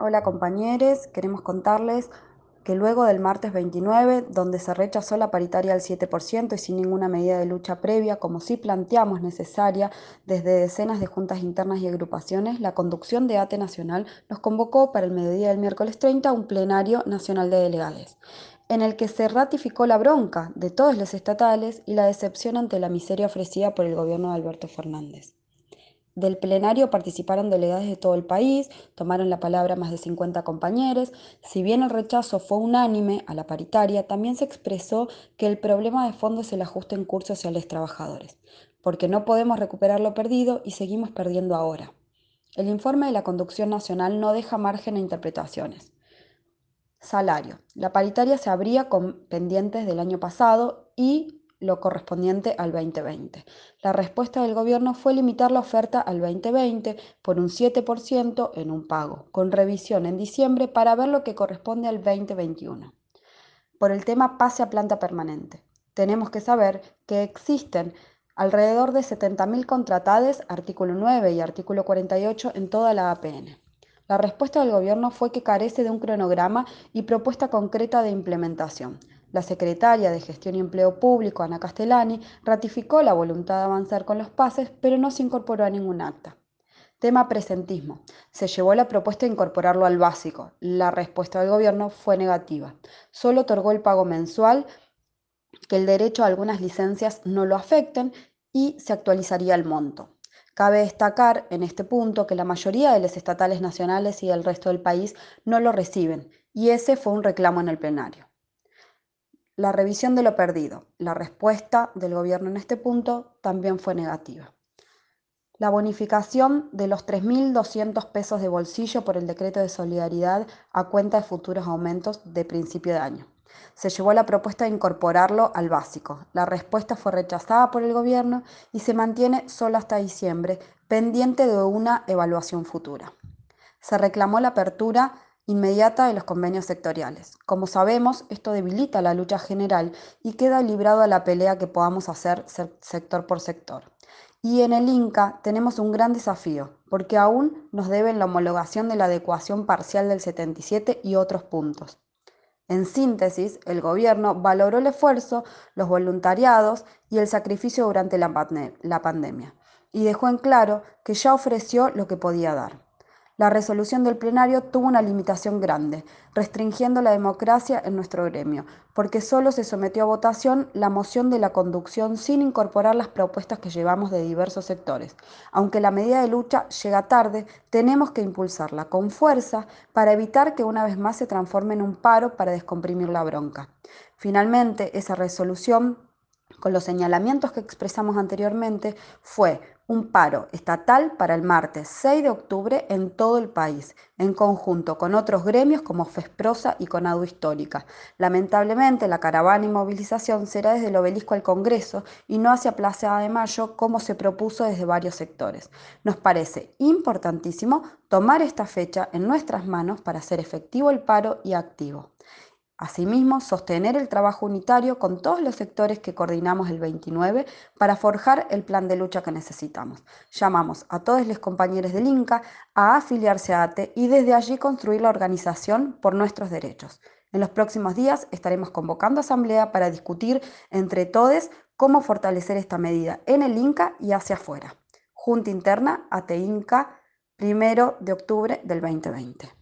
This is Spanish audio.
Hola compañeros, queremos contarles que luego del martes 29, donde se rechazó la paritaria al 7% y sin ninguna medida de lucha previa, como sí planteamos necesaria desde decenas de juntas internas y agrupaciones, la conducción de ATE Nacional nos convocó para el mediodía del miércoles 30 un plenario nacional de delegados, en el que se ratificó la bronca de todos los estatales y la decepción ante la miseria ofrecida por el gobierno de Alberto Fernández. Del plenario participaron delegados de todo el país, tomaron la palabra más de 50 compañeros. Si bien el rechazo fue unánime a la paritaria, también se expresó que el problema de fondo es el ajuste en curso hacia los trabajadores, porque no podemos recuperar lo perdido y seguimos perdiendo ahora. El informe de la Conducción Nacional no deja margen a interpretaciones. Salario. La paritaria se abría con pendientes del año pasado y lo correspondiente al 2020. La respuesta del gobierno fue limitar la oferta al 2020 por un 7% en un pago, con revisión en diciembre para ver lo que corresponde al 2021. Por el tema pase a planta permanente. Tenemos que saber que existen alrededor de 70.000 contratadas, artículo 9 y artículo 48, en toda la APN. La respuesta del gobierno fue que carece de un cronograma y propuesta concreta de implementación. La secretaria de Gestión y Empleo Público, Ana Castellani, ratificó la voluntad de avanzar con los pases, pero no se incorporó a ningún acta. Tema presentismo. Se llevó la propuesta de incorporarlo al básico. La respuesta del gobierno fue negativa. Solo otorgó el pago mensual, que el derecho a algunas licencias no lo afecten y se actualizaría el monto. Cabe destacar en este punto que la mayoría de los estatales nacionales y del resto del país no lo reciben, y ese fue un reclamo en el plenario. La revisión de lo perdido. La respuesta del gobierno en este punto también fue negativa. La bonificación de los 3.200 pesos de bolsillo por el decreto de solidaridad a cuenta de futuros aumentos de principio de año. Se llevó la propuesta de incorporarlo al básico. La respuesta fue rechazada por el gobierno y se mantiene solo hasta diciembre, pendiente de una evaluación futura. Se reclamó la apertura inmediata de los convenios sectoriales. Como sabemos, esto debilita la lucha general y queda librado a la pelea que podamos hacer sector por sector. Y en el INCA tenemos un gran desafío, porque aún nos deben la homologación de la adecuación parcial del 77 y otros puntos. En síntesis, el gobierno valoró el esfuerzo, los voluntariados y el sacrificio durante la, pandemia, y dejó en claro que ya ofreció lo que podía dar. La resolución del plenario tuvo una limitación grande, restringiendo la democracia en nuestro gremio, porque solo se sometió a votación la moción de la conducción sin incorporar las propuestas que llevamos de diversos sectores. Aunque la medida de lucha llega tarde, tenemos que impulsarla con fuerza para evitar que una vez más se transforme en un paro para descomprimir la bronca. Finalmente, esa resolución con los señalamientos que expresamos anteriormente, fue un paro estatal para el martes 6 de octubre en todo el país, en conjunto con otros gremios como FESPROSA y CONADU Histórica. Lamentablemente, la caravana y movilización será desde el obelisco al Congreso y no hacia Plaza de Mayo como se propuso desde varios sectores. Nos parece importantísimo tomar esta fecha en nuestras manos para hacer efectivo el paro y activo. Asimismo, sostener el trabajo unitario con todos los sectores que coordinamos el 29 para forjar el plan de lucha que necesitamos. Llamamos a todos los compañeros del INCA a afiliarse a ATE y desde allí construir la organización por nuestros derechos. En los próximos días estaremos convocando asamblea para discutir entre todos cómo fortalecer esta medida en el INCA y hacia afuera. Junta Interna ATE INCA, primero de octubre del 2020.